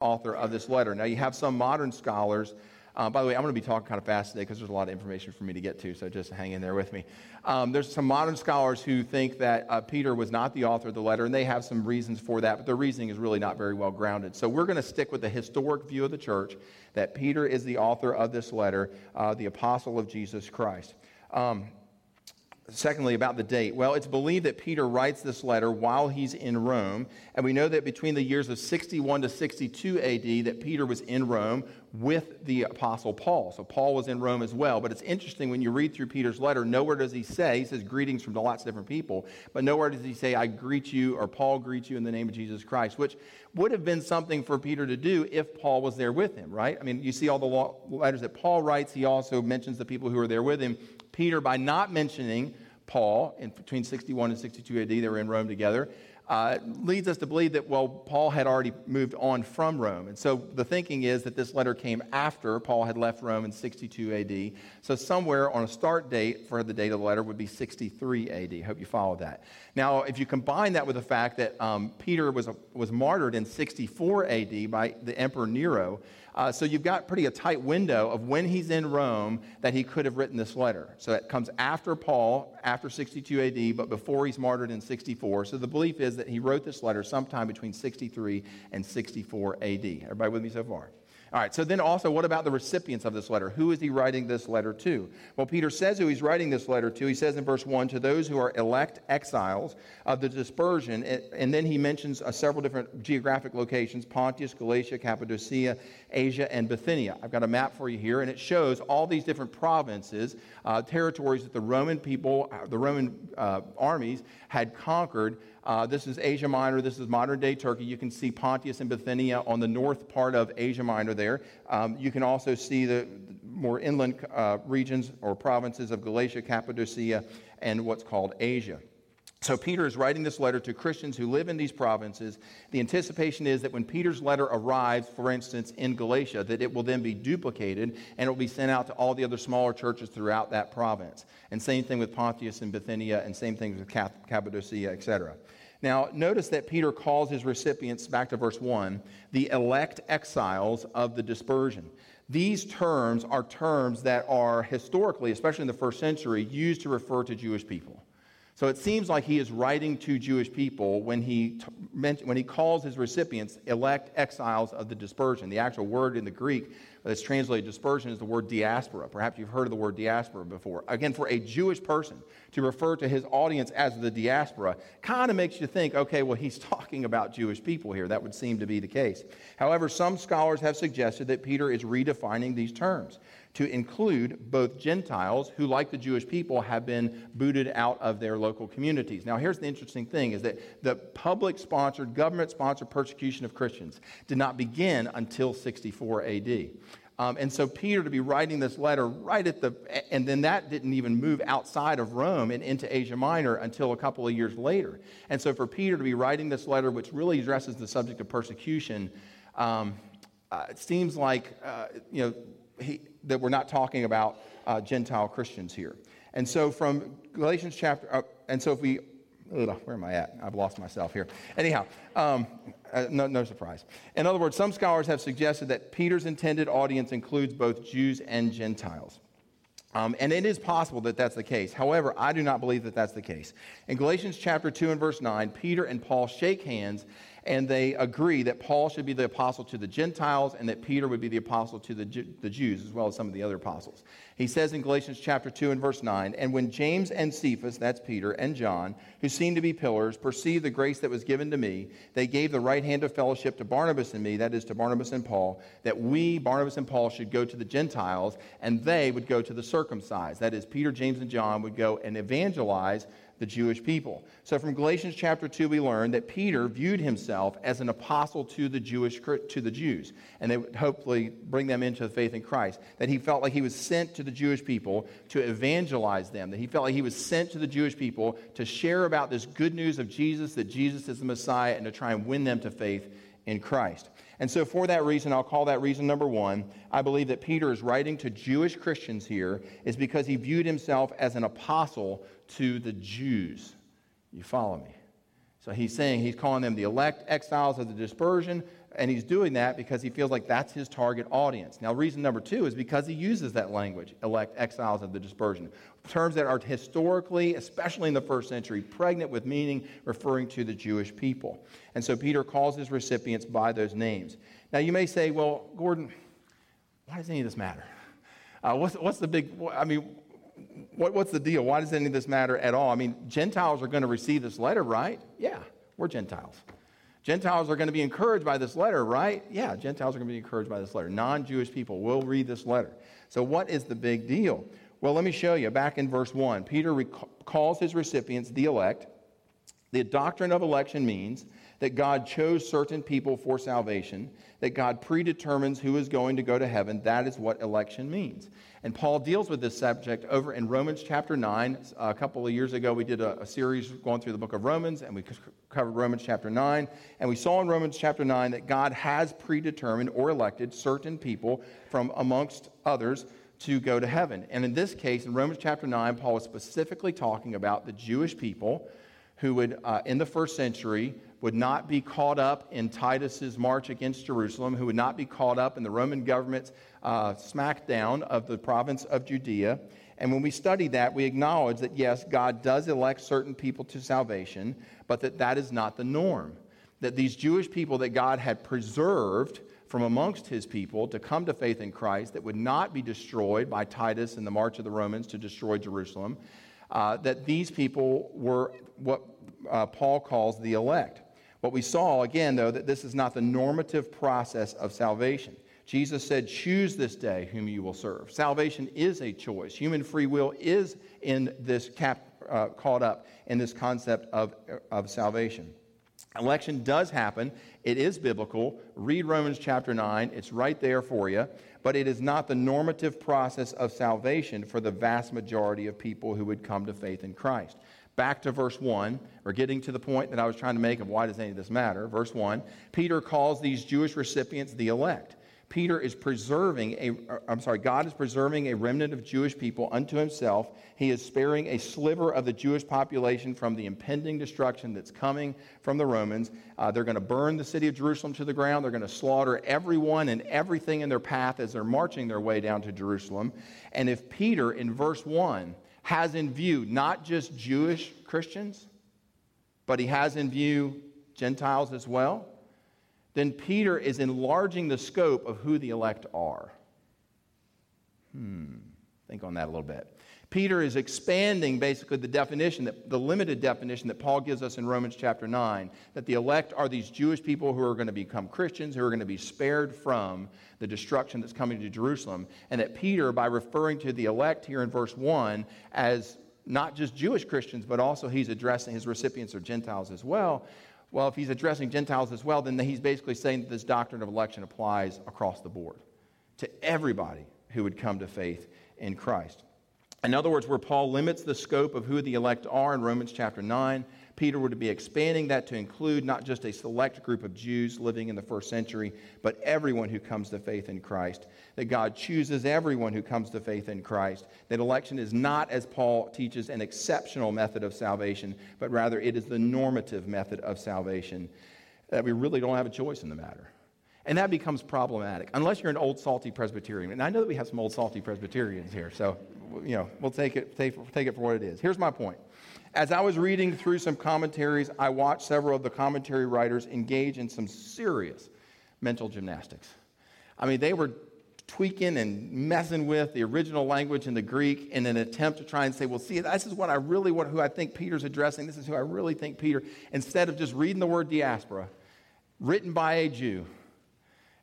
author of this letter. Now, you have some modern scholars. Uh, by the way, I'm going to be talking kind of fast today because there's a lot of information for me to get to, so just hang in there with me. Um, there's some modern scholars who think that uh, Peter was not the author of the letter, and they have some reasons for that, but their reasoning is really not very well grounded. So we're going to stick with the historic view of the church that Peter is the author of this letter, uh, the apostle of Jesus Christ. Um, Secondly, about the date. Well, it's believed that Peter writes this letter while he's in Rome. And we know that between the years of 61 to 62 AD, that Peter was in Rome with the Apostle Paul. So Paul was in Rome as well. But it's interesting when you read through Peter's letter, nowhere does he say, he says greetings from lots of different people, but nowhere does he say, I greet you or Paul greets you in the name of Jesus Christ, which would have been something for Peter to do if Paul was there with him, right? I mean, you see all the letters that Paul writes, he also mentions the people who are there with him. Peter, by not mentioning Paul in between 61 and 62 AD, they were in Rome together, uh, leads us to believe that, well, Paul had already moved on from Rome. And so the thinking is that this letter came after Paul had left Rome in 62 AD. So somewhere on a start date for the date of the letter would be 63 AD. Hope you follow that. Now, if you combine that with the fact that um, Peter was, a, was martyred in 64 AD by the Emperor Nero, uh, so you've got pretty a tight window of when he's in Rome that he could have written this letter. So it comes after Paul, after 62 AD, but before he's martyred in 64. So the belief is that he wrote this letter sometime between 63 and 64 AD. Everybody with me so far? All right, so then also, what about the recipients of this letter? Who is he writing this letter to? Well, Peter says who he's writing this letter to. He says in verse 1 to those who are elect exiles of the dispersion, and then he mentions uh, several different geographic locations Pontus, Galatia, Cappadocia, Asia, and Bithynia. I've got a map for you here, and it shows all these different provinces, uh, territories that the Roman people, uh, the Roman uh, armies had conquered uh, this is Asia Minor. This is modern day Turkey. You can see Pontius and Bithynia on the north part of Asia Minor there. Um, you can also see the, more inland uh, regions or provinces of Galatia, Cappadocia, and what's called Asia. So, Peter is writing this letter to Christians who live in these provinces. The anticipation is that when Peter's letter arrives, for instance, in Galatia, that it will then be duplicated and it will be sent out to all the other smaller churches throughout that province. And same thing with Pontius and Bithynia, and same thing with Cappadocia, etc. Now, notice that Peter calls his recipients, back to verse 1, the elect exiles of the dispersion. These terms are terms that are historically, especially in the first century, used to refer to Jewish people. So it seems like he is writing to Jewish people when he, when he calls his recipients elect exiles of the dispersion. The actual word in the Greek that's translated dispersion is the word diaspora. Perhaps you've heard of the word diaspora before. Again, for a Jewish person to refer to his audience as the diaspora kind of makes you think, okay, well, he's talking about Jewish people here. That would seem to be the case. However, some scholars have suggested that Peter is redefining these terms to include both Gentiles who, like the Jewish people, have been booted out of their local communities. Now, here's the interesting thing is that the public sponsored, government sponsored persecution of Christians did not begin until 64 AD. Um, and so Peter to be writing this letter right at the, and then that didn't even move outside of Rome and into Asia Minor until a couple of years later. And so for Peter to be writing this letter, which really addresses the subject of persecution, um, uh, it seems like, uh, you know, he, that we're not talking about uh, Gentile Christians here. And so from Galatians chapter, uh, and so if we, where am I at? I've lost myself here. Anyhow, um, uh, no, no surprise. In other words, some scholars have suggested that Peter's intended audience includes both Jews and Gentiles. Um, and it is possible that that's the case. However, I do not believe that that's the case. In Galatians chapter 2 and verse 9, Peter and Paul shake hands and they agree that Paul should be the apostle to the Gentiles and that Peter would be the apostle to the, the Jews, as well as some of the other apostles. He says in Galatians chapter 2 and verse 9, And when James and Cephas, that's Peter, and John, who seemed to be pillars, perceived the grace that was given to me, they gave the right hand of fellowship to Barnabas and me, that is to Barnabas and Paul, that we, Barnabas and Paul, should go to the Gentiles, and they would go to the circumcised. That is, Peter, James, and John would go and evangelize the Jewish people. So from Galatians chapter 2 we learn that Peter viewed himself as an apostle to the Jewish to the Jews and they would hopefully bring them into the faith in Christ. That he felt like he was sent to the Jewish people to evangelize them. That he felt like he was sent to the Jewish people to share about this good news of Jesus that Jesus is the Messiah and to try and win them to faith in Christ. And so, for that reason, I'll call that reason number one. I believe that Peter is writing to Jewish Christians here is because he viewed himself as an apostle to the Jews. You follow me? So he's saying, he's calling them the elect exiles of the dispersion. and he's doing that because he feels like that's his target audience. Now, reason number two is because he uses that language, elect exiles of the dispersion, terms that are historically, especially in the first century, pregnant with meaning referring to the Jewish people. And so Peter calls his recipients by those names. Now, you may say, well, Gordon, why does any of this matter? Uh, what's, what's the big, I mean, what, what's the deal? Why does any of this matter at all? I mean, Gentiles are going to receive this letter, right? Yeah, we're Gentiles. Gentiles are going to be encouraged by this letter, right? Yeah, Gentiles are going to be encouraged by this letter. Non Jewish people will read this letter. So, what is the big deal? Well, let me show you. Back in verse 1, Peter rec- calls his recipients the elect. The doctrine of election means that God chose certain people for salvation, that God predetermines who is going to go to heaven. That is what election means. And Paul deals with this subject over in Romans chapter 9. A couple of years ago, we did a, a, series going through the book of Romans, and we covered Romans chapter 9. And we saw in Romans chapter 9 that God has predetermined or elected certain people from amongst others to go to heaven. And in this case, in Romans chapter 9, Paul is specifically talking about the Jewish people who would, uh, in the first century, would not be caught up in Titus's march against Jerusalem, who would not be caught up in the Roman government's uh, smackdown of the province of Judea. And when we study that, we acknowledge that yes, God does elect certain people to salvation, but that that is not the norm. That these Jewish people that God had preserved from amongst his people to come to faith in Christ, that would not be destroyed by Titus and the march of the Romans to destroy Jerusalem, uh, that these people were what uh, Paul calls the elect. What we saw, again, though, that this is not the normative process of salvation. Jesus said, Choose this day whom you will serve. Salvation is a choice. Human free will is in this cap, uh, caught up in this concept of, of salvation. Election does happen. It is biblical. Read Romans chapter 9, it's right there for you. But it is not the normative process of salvation for the vast majority of people who would come to faith in Christ back to verse 1, or getting to the point that I was trying to make of why does any of this matter. Verse 1, Peter calls these Jewish recipients the elect. Peter is preserving a, I'm sorry, God is preserving a remnant of Jewish people unto himself. He is sparing a sliver of the Jewish population from the impending destruction that's coming from the Romans. Uh, they're going to burn the city of Jerusalem to the ground. They're going to slaughter everyone and everything in their path as they're marching their way down to Jerusalem. And if Peter, in verse 1, has in view not just Jewish Christians, but he has in view Gentiles as well, then Peter is enlarging the scope of who the elect are. Hmm, think on that a little bit. Peter is expanding basically the definition, that, the limited definition that Paul gives us in Romans chapter 9, that the elect are these Jewish people who are going to become Christians, who are going to be spared from the destruction that's coming to Jerusalem. And that Peter, by referring to the elect here in verse 1 as not just Jewish Christians, but also he's addressing his recipients are Gentiles as well. Well, if he's addressing Gentiles as well, then he's basically saying that this doctrine of election applies across the board to everybody who would come to faith in Christ. In other words, where Paul limits the scope of who the elect are in Romans chapter 9, Peter would be expanding that to include not just a select group of Jews living in the first century, but everyone who comes to faith in Christ. That God chooses everyone who comes to faith in Christ. That election is not, as Paul teaches, an exceptional method of salvation, but rather it is the normative method of salvation. That we really don't have a choice in the matter. And that becomes problematic unless you're an old salty Presbyterian. And I know that we have some old salty Presbyterians here, so you know, we'll take it, take, take it for what it is. Here's my point. As I was reading through some commentaries, I watched several of the commentary writers engage in some serious mental gymnastics. I mean, they were tweaking and messing with the original language in the Greek in an attempt to try and say, well, see, this is what I really want, who I think Peter's addressing. This is who I really think Peter, instead of just reading the word diaspora, written by a Jew,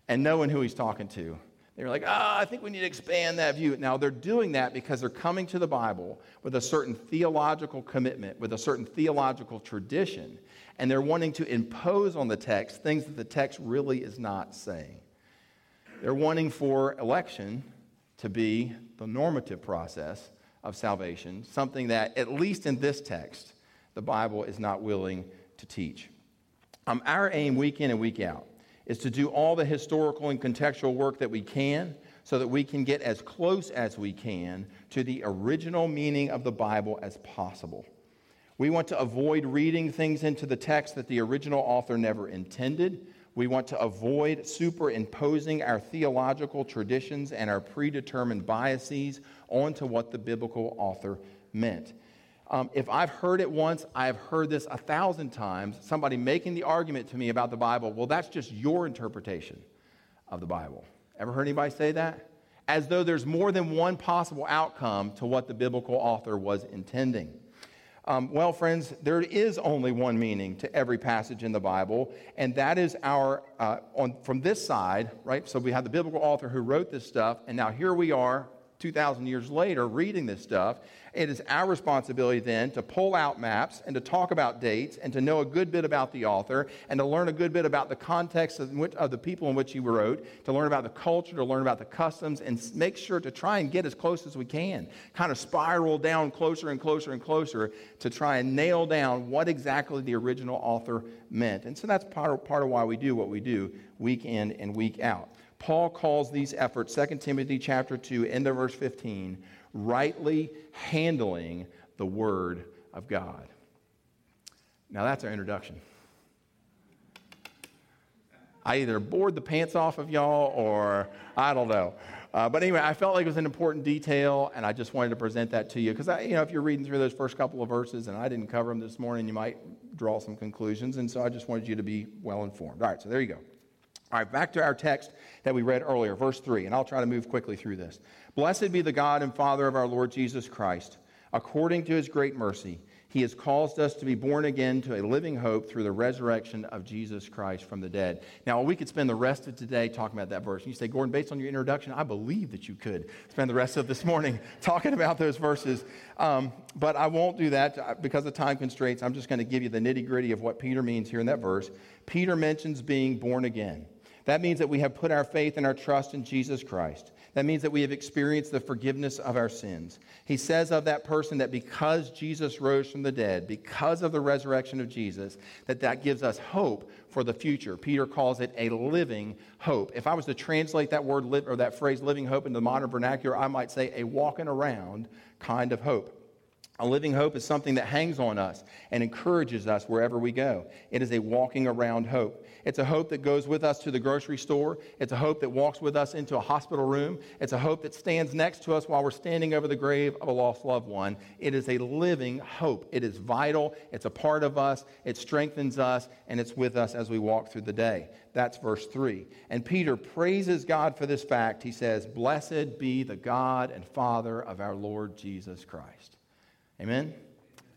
and knowing who he's talking to. They were like, ah, oh, I think we need to expand that view. Now, they're doing that because they're coming to the Bible with a certain theological commitment, with a certain theological tradition, and they're wanting to impose on the text things that the text really is not saying. They're wanting for election to be the normative process of salvation, something that, at least in this text, the Bible is not willing to teach. Um, our aim week in and week out is to do all the historical and contextual work that we can so that we can get as close as we can to the original meaning of the Bible as possible. We want to avoid reading things into the text that the original author never intended. We want to avoid superimposing our theological traditions and our predetermined biases onto what the biblical author meant. Um, if I've heard it once, I've heard this a thousand times. Somebody making the argument to me about the Bible, well, that's just your interpretation of the Bible. Ever heard anybody say that? As though there's more than one possible outcome to what the biblical author was intending. Um, well, friends, there is only one meaning to every passage in the Bible, and that is our, uh, on, from this side, right? So we have the biblical author who wrote this stuff, and now here we are, 2,000 years later, reading this stuff, it is our responsibility then to pull out maps and to talk about dates and to know a good bit about the author and to learn a good bit about the context of, which, of the people in which he wrote, to learn about the culture, to learn about the customs, and make sure to try and get as close as we can. Kind of spiral down closer and closer and closer to try and nail down what exactly the original author meant. And so that's part of, part of why we do what we do week in and week out. Paul calls these efforts, 2 Timothy chapter 2, end of verse 15, rightly handling the Word of God. Now, that's our introduction. I either bored the pants off of y'all or I don't know. Uh, but anyway, I felt like it was an important detail, and I just wanted to present that to you because, you know, if you're reading through those first couple of verses and I didn't cover them this morning, you might draw some conclusions, and so I just wanted you to be well informed. All right, so there you go. All right, back to our text that we read earlier, verse 3, and I'll try to move quickly through this. Blessed be the God and Father of our Lord Jesus Christ. According to his great mercy, he has caused us to be born again to a living hope through the resurrection of Jesus Christ from the dead. Now, we could spend the rest of today talking about that verse. You say, Gordon, based on your introduction, I believe that you could spend the rest of this morning talking about those verses. Um, but I won't do that uh, because of time constraints. I'm just going to give you the nitty gritty of what Peter means here in that verse. Peter mentions being born again. That means that we have put our faith and our trust in Jesus Christ. That means that we have experienced the forgiveness of our sins. He says of that person that because Jesus rose from the dead, because of the resurrection of Jesus, that that gives us hope for the future. Peter calls it a living hope. If I was to translate that word or that phrase living hope into the modern vernacular, I might say a walking around kind of hope. A living hope is something that hangs on us and encourages us wherever we go. It is a walking around hope. It's a hope that goes with us to the grocery store. It's a hope that walks with us into a hospital room. It's a hope that stands next to us while we're standing over the grave of a lost loved one. It is a living hope. It is vital. It's a part of us. It strengthens us, and it's with us as we walk through the day. That's verse 3. And Peter praises God for this fact. He says, Blessed be the God and Father of our Lord Jesus Christ. Amen?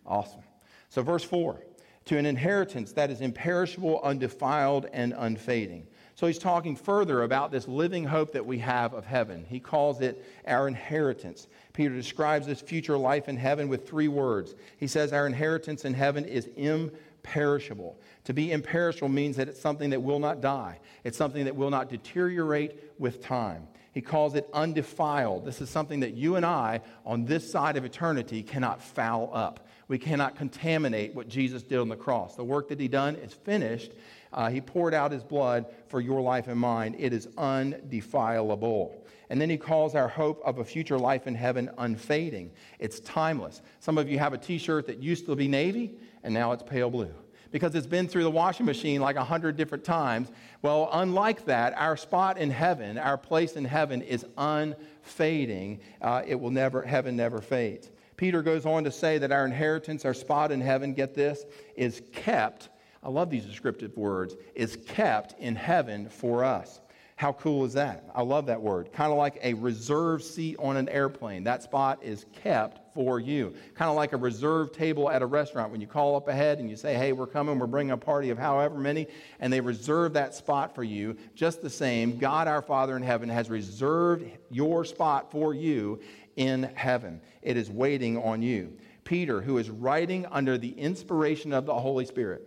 Awesome. So, verse 4 to an inheritance that is imperishable, undefiled, and unfading. So he's talking further about this living hope that we have of heaven. He calls it our inheritance. Peter describes this future life in heaven with three words. He says, Our inheritance in heaven is imperishable. To be imperishable means that it's something that will not die, it's something that will not deteriorate with time. He calls it undefiled. This is something that you and I, on this side of eternity, cannot foul up. We cannot contaminate what Jesus did on the cross. The work that he done is finished. Uh, he poured out his blood for your life and mine. It is undefilable. And then he calls our hope of a future life in heaven unfading. It's timeless. Some of you have a t shirt that used to be navy, and now it's pale blue because it's been through the washing machine like a hundred different times. Well, unlike that, our spot in heaven, our place in heaven is unfading. Uh, it will never, heaven never fades. Peter goes on to say that our inheritance, our spot in heaven, get this, is kept. I love these descriptive words, is kept in heaven for us. How cool is that? I love that word. Kind of like a reserved seat on an airplane. That spot is kept for you. Kind of like a reserved table at a restaurant when you call up ahead and you say, hey, we're coming, we're bringing a party of however many, and they reserve that spot for you. Just the same, God our Father in heaven has reserved your spot for you in heaven. It is waiting on you. Peter, who is writing under the inspiration of the Holy Spirit,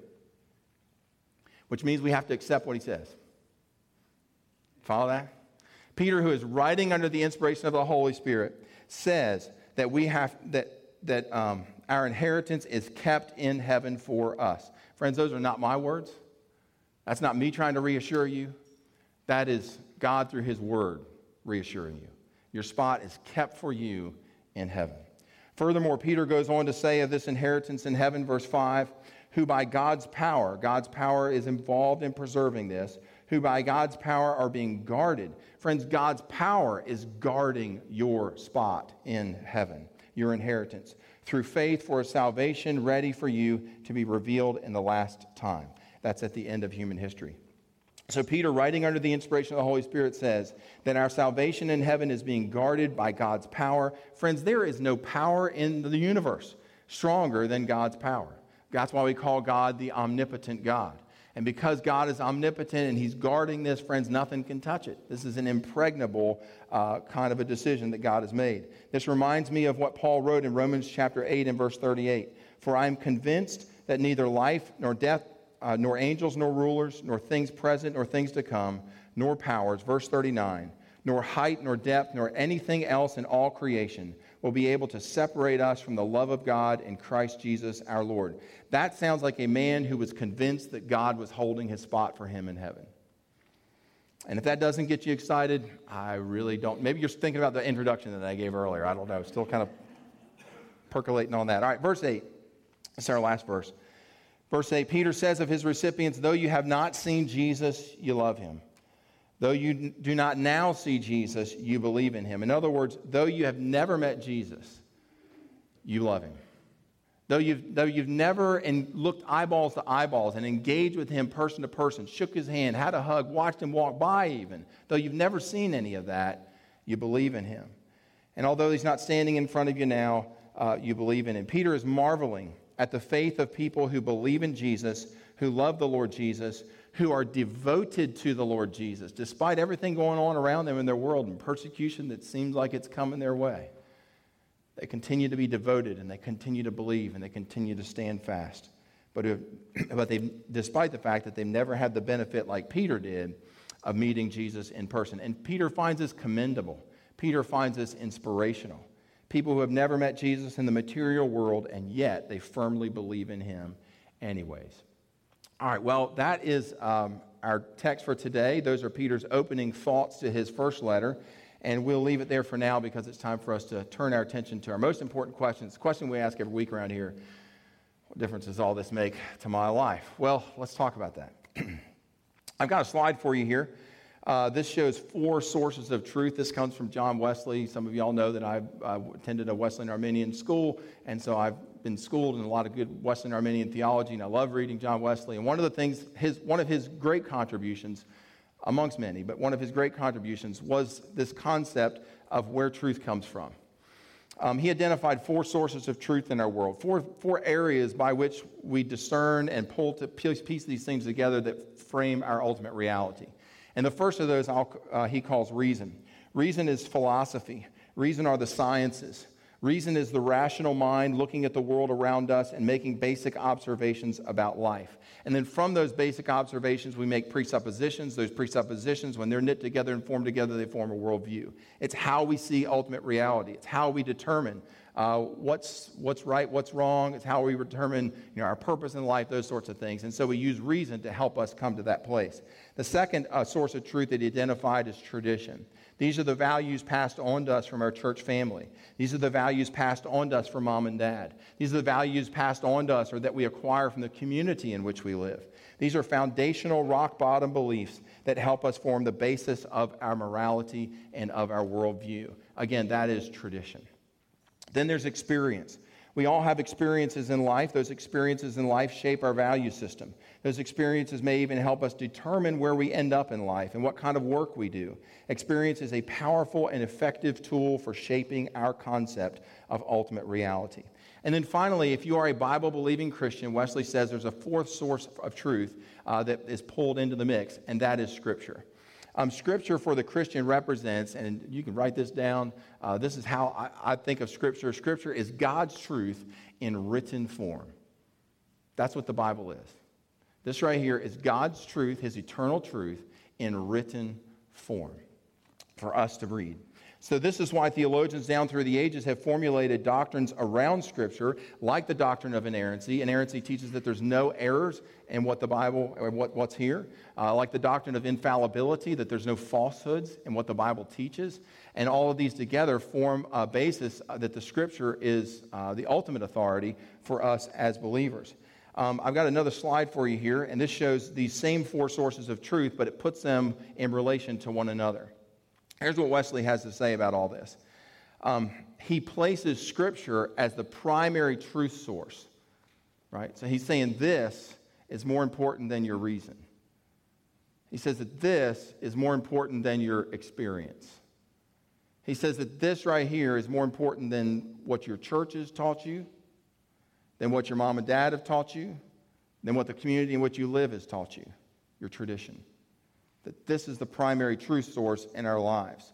which means we have to accept what he says. Follow that? Peter, who is writing under the inspiration of the Holy Spirit, says that we have that that um, our inheritance is kept in heaven for us. Friends, those are not my words. That's not me trying to reassure you. That is God through His Word reassuring you. Your spot is kept for you in heaven. Furthermore, Peter goes on to say of this inheritance in heaven, verse 5 who by God's power, God's power is involved in preserving this, who by God's power are being guarded. Friends, God's power is guarding your spot in heaven, your inheritance, through faith for a salvation ready for you to be revealed in the last time. That's at the end of human history. So, Peter, writing under the inspiration of the Holy Spirit, says that our salvation in heaven is being guarded by God's power. Friends, there is no power in the universe stronger than God's power. That's why we call God the omnipotent God. And because God is omnipotent and He's guarding this, friends, nothing can touch it. This is an impregnable uh, kind of a decision that God has made. This reminds me of what Paul wrote in Romans chapter 8 and verse 38. For I am convinced that neither life nor death, uh, nor angels nor rulers, nor things present nor things to come, nor powers, verse 39, nor height nor depth, nor anything else in all creation will be able to separate us from the love of God in Christ Jesus our Lord. That sounds like a man who was convinced that God was holding his spot for him in heaven. And if that doesn't get you excited, I really don't. Maybe you're thinking about the introduction that I gave earlier. I don't know. Still kind of percolating on that. All right, verse 8. It's our last verse. Verse 8 Peter says of his recipients, Though you have not seen Jesus, you love him. Though you do not now see Jesus, you believe in him. In other words, though you have never met Jesus, you love him. Though you've, though you've never and looked eyeballs to eyeballs and engaged with him person to person, shook his hand, had a hug, watched him walk by even, though you've never seen any of that, you believe in him. And although he's not standing in front of you now, uh, you believe in him. Peter is marveling at the faith of people who believe in Jesus, who love the Lord Jesus, who are devoted to the Lord Jesus, despite everything going on around them in their world and persecution that seems like it's coming their way. They continue to be devoted and they continue to believe and they continue to stand fast. But, if, but they, despite the fact that they've never had the benefit like Peter did of meeting Jesus in person. And Peter finds this commendable. Peter finds this inspirational. People who have never met Jesus in the material world and yet they firmly believe in him anyways. All right, well, that is um, our text for today. Those are Peter's opening thoughts to his first letter. And we'll leave it there for now because it's time for us to turn our attention to our most important question. The question we ask every week around here. What difference does all this make to my life? Well, let's talk about that. I've got a slide for you here. Uh, this shows four sources of truth. This comes from John Wesley. Some of y'all know that I've uh, attended a Wesleyan Arminian school, and so I've been schooled in a lot of good Wesleyan Arminian theology, and I love reading John Wesley. And one of the things, his, one of his great contributions, amongst many, but one of his great contributions was this concept of where truth comes from. Um, he identified four sources of truth in our world, four, four areas by which we discern and pull to piece, piece these things together that frame our ultimate reality. And the first of those uh, he calls reason. Reason is philosophy. Reason are the sciences. Reason is the rational mind looking at the world around us and making basic observations about life. And then from those basic observations, we make presuppositions. Those presuppositions, when they're knit together and formed together, they form a worldview. It's how we see ultimate reality, it's how we determine uh, what's, what's right, what's wrong. It's how we determine you know, our purpose in life, those sorts of things. And so we use reason to help us come to that place. The second uh, source of truth that he identified is tradition. These are the values passed on to us from our church family. These are the values passed on to us from mom and dad. These are the values passed on to us or that we acquire from the community in which we live. These are foundational, rock bottom beliefs that help us form the basis of our morality and of our worldview. Again, that is tradition. Then there's experience. We all have experiences in life. Those experiences in life shape our value system. Those experiences may even help us determine where we end up in life and what kind of work we do. Experience is a powerful and effective tool for shaping our concept of ultimate reality. And then finally, if you are a Bible believing Christian, Wesley says there's a fourth source of truth uh, that is pulled into the mix, and that is Scripture. Um, scripture for the Christian represents, and you can write this down. Uh, this is how I, I think of Scripture. Scripture is God's truth in written form. That's what the Bible is. This right here is God's truth, His eternal truth, in written form for us to read. So, this is why theologians down through the ages have formulated doctrines around Scripture, like the doctrine of inerrancy. Inerrancy teaches that there's no errors in what the Bible, or what, what's here. Uh, like the doctrine of infallibility, that there's no falsehoods in what the Bible teaches. And all of these together form a basis that the Scripture is uh, the ultimate authority for us as believers. Um, I've got another slide for you here, and this shows these same four sources of truth, but it puts them in relation to one another. Here's what Wesley has to say about all this. Um, he places Scripture as the primary truth source, right? So he's saying this is more important than your reason. He says that this is more important than your experience. He says that this right here is more important than what your church has taught you, than what your mom and dad have taught you, than what the community in which you live has taught you, your tradition. That this is the primary truth source in our lives.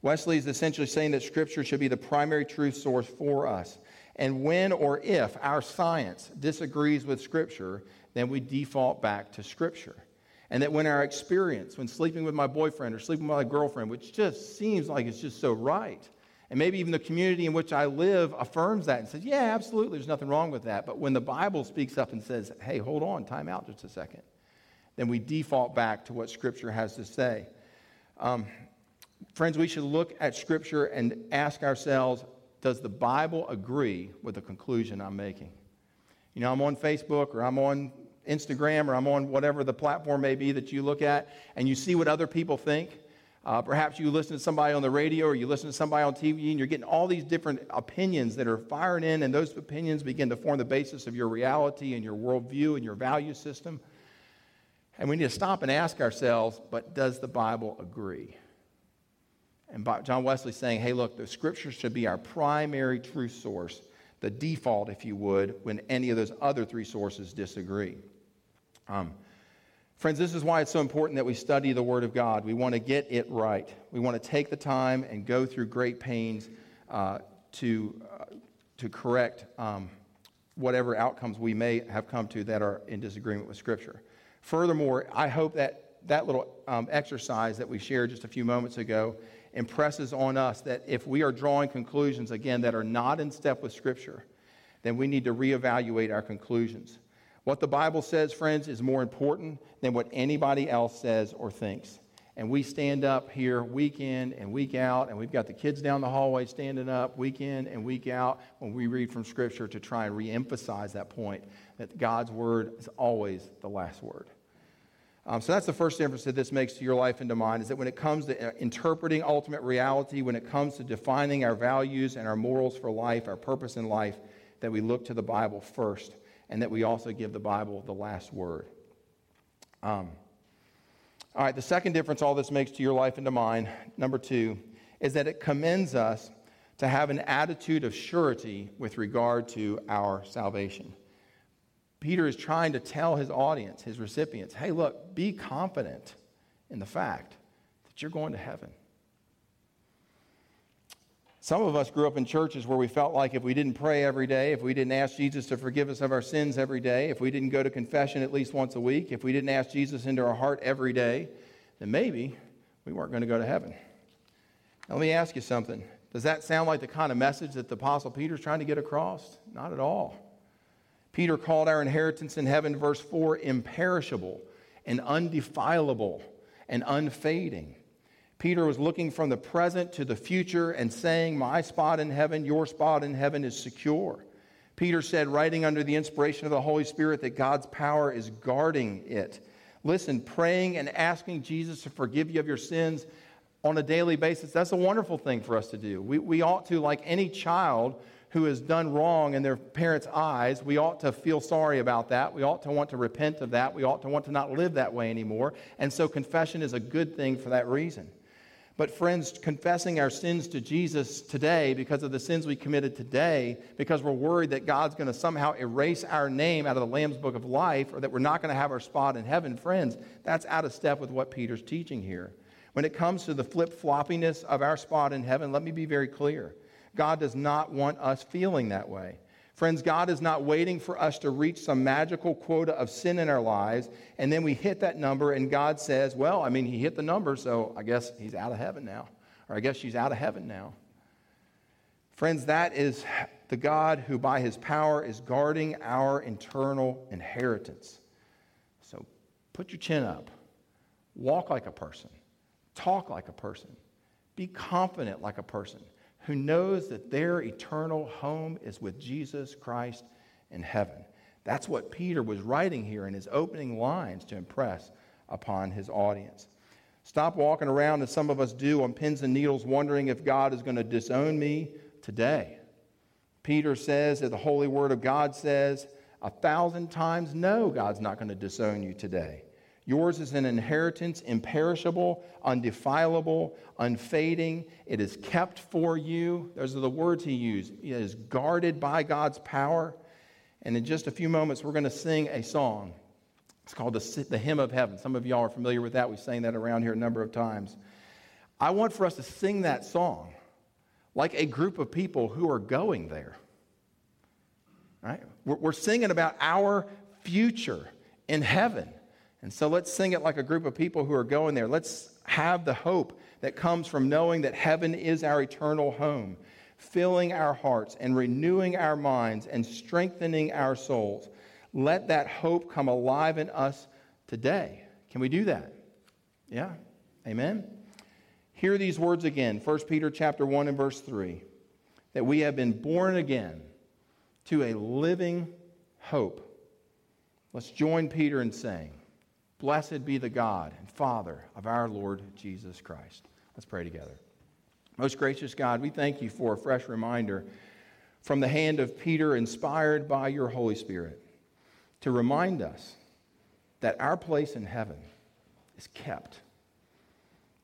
Wesley is essentially saying that Scripture should be the primary truth source for us. And when or if our science disagrees with Scripture, then we default back to Scripture. And that when our experience, when sleeping with my boyfriend or sleeping with my girlfriend, which just seems like it's just so right, and maybe even the community in which I live affirms that and says, yeah, absolutely, there's nothing wrong with that. But when the Bible speaks up and says, hey, hold on, time out just a second, then we default back to what Scripture has to say. Um, friends, we should look at Scripture and ask ourselves, does the Bible agree with the conclusion I'm making? You know, I'm on Facebook or I'm on Instagram or I'm on whatever the platform may be that you look at, and you see what other people think. Uh, perhaps you listen to somebody on the radio or you listen to somebody on TV, and you're getting all these different opinions that are firing in, and those opinions begin to form the basis of your reality and your worldview and your value system. And we need to stop and ask ourselves, but does the Bible agree? And John Wesley saying, hey, look, the scriptures should be our primary truth source, the default, if you would, when any of those other three sources disagree. Um, friends, this is why it's so important that we study the Word of God. We want to get it right. We want to take the time and go through great pains uh, to, uh, to correct um, whatever outcomes we may have come to that are in disagreement with Scripture. Furthermore, I hope that that little um, exercise that we shared just a few moments ago impresses on us that if we are drawing conclusions, again, that are not in step with Scripture, then we need to reevaluate our conclusions. What the Bible says, friends, is more important than what anybody else says or thinks. And we stand up here week in and week out, and we've got the kids down the hallway standing up week in and week out when we read from Scripture to try and reemphasize that point that God's Word is always the last word. Um, so that's the first difference that this makes to your life and to mine is that when it comes to uh, interpreting ultimate reality, when it comes to defining our values and our morals for life, our purpose in life, that we look to the Bible first and that we also give the Bible the last word. Um, all right, the second difference all this makes to your life and to mine, number two, is that it commends us to have an attitude of surety with regard to our salvation. Peter is trying to tell his audience, his recipients, hey, look, be confident in the fact that you're going to heaven. Some of us grew up in churches where we felt like if we didn't pray every day, if we didn't ask Jesus to forgive us of our sins every day, if we didn't go to confession at least once a week, if we didn't ask Jesus into our heart every day, then maybe we weren't going to go to heaven. Now, let me ask you something. Does that sound like the kind of message that the Apostle Peter's trying to get across? Not at all. Peter called our inheritance in heaven, verse 4, imperishable and undefilable and unfading. Peter was looking from the present to the future and saying, My spot in heaven, your spot in heaven is secure. Peter said, writing under the inspiration of the Holy Spirit, that God's power is guarding it. Listen, praying and asking Jesus to forgive you of your sins on a daily basis, that's a wonderful thing for us to do. We, we ought to, like any child who has done wrong in their parents' eyes, we ought to feel sorry about that. We ought to want to repent of that. We ought to want to not live that way anymore. And so confession is a good thing for that reason. But, friends, confessing our sins to Jesus today because of the sins we committed today, because we're worried that God's going to somehow erase our name out of the Lamb's book of life or that we're not going to have our spot in heaven, friends, that's out of step with what Peter's teaching here. When it comes to the flip floppiness of our spot in heaven, let me be very clear. God does not want us feeling that way. Friends, God is not waiting for us to reach some magical quota of sin in our lives, and then we hit that number, and God says, Well, I mean, He hit the number, so I guess He's out of heaven now. Or I guess she's out of heaven now. Friends, that is the God who, by His power, is guarding our internal inheritance. So put your chin up, walk like a person, talk like a person, be confident like a person who knows that their eternal home is with Jesus Christ in heaven. That's what Peter was writing here in his opening lines to impress upon his audience. Stop walking around as some of us do on pins and needles, wondering if God is going to disown me today. Peter says that the Holy Word of God says a thousand times no, God's not going to disown you today. Yours is an inheritance, imperishable, undefilable, unfading. It is kept for you. Those are the words he used. It is guarded by God's power. And in just a few moments, we're going to sing a song. It's called the, the Hymn of Heaven. Some of y'all are familiar with that. We've sang that around here a number of times. I want for us to sing that song like a group of people who are going there. Right? We're, we're singing about our future in heaven. And so let's sing it like a group of people who are going there. Let's have the hope that comes from knowing that heaven is our eternal home, filling our hearts and renewing our minds and strengthening our souls. Let that hope come alive in us today. Can we do that? Yeah. Amen. Hear these words again. 1 Peter chapter 1 and verse 3. That we have been born again to a living hope. Let's join Peter in saying, Blessed be the God and Father of our Lord Jesus Christ. Let's pray together. Most gracious God, we thank you for a fresh reminder from the hand of Peter, inspired by your Holy Spirit, to remind us that our place in heaven is kept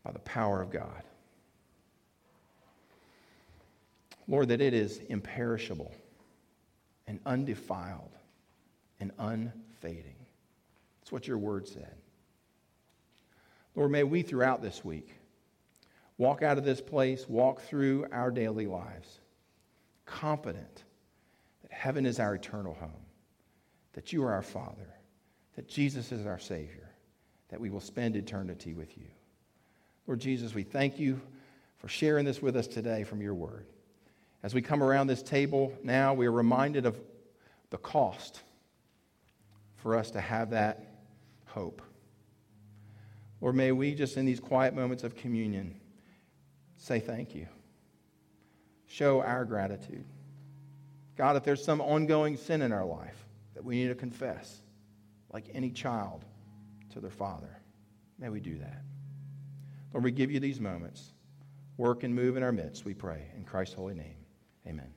by the power of God. Lord, that it is imperishable and undefiled and unfading. That's what your word said. Lord, may we throughout this week walk out of this place, walk through our daily lives, confident that heaven is our eternal home, that you are our Father, that Jesus is our Savior, that we will spend eternity with you. Lord Jesus, we thank you for sharing this with us today from your word. As we come around this table now, we are reminded of the cost for us to have that hope. Or may we just in these quiet moments of communion say thank you. Show our gratitude. God, if there's some ongoing sin in our life that we need to confess, like any child to their father, may we do that. Lord, we give you these moments. Work and move in our midst, we pray. In Christ's holy name, amen.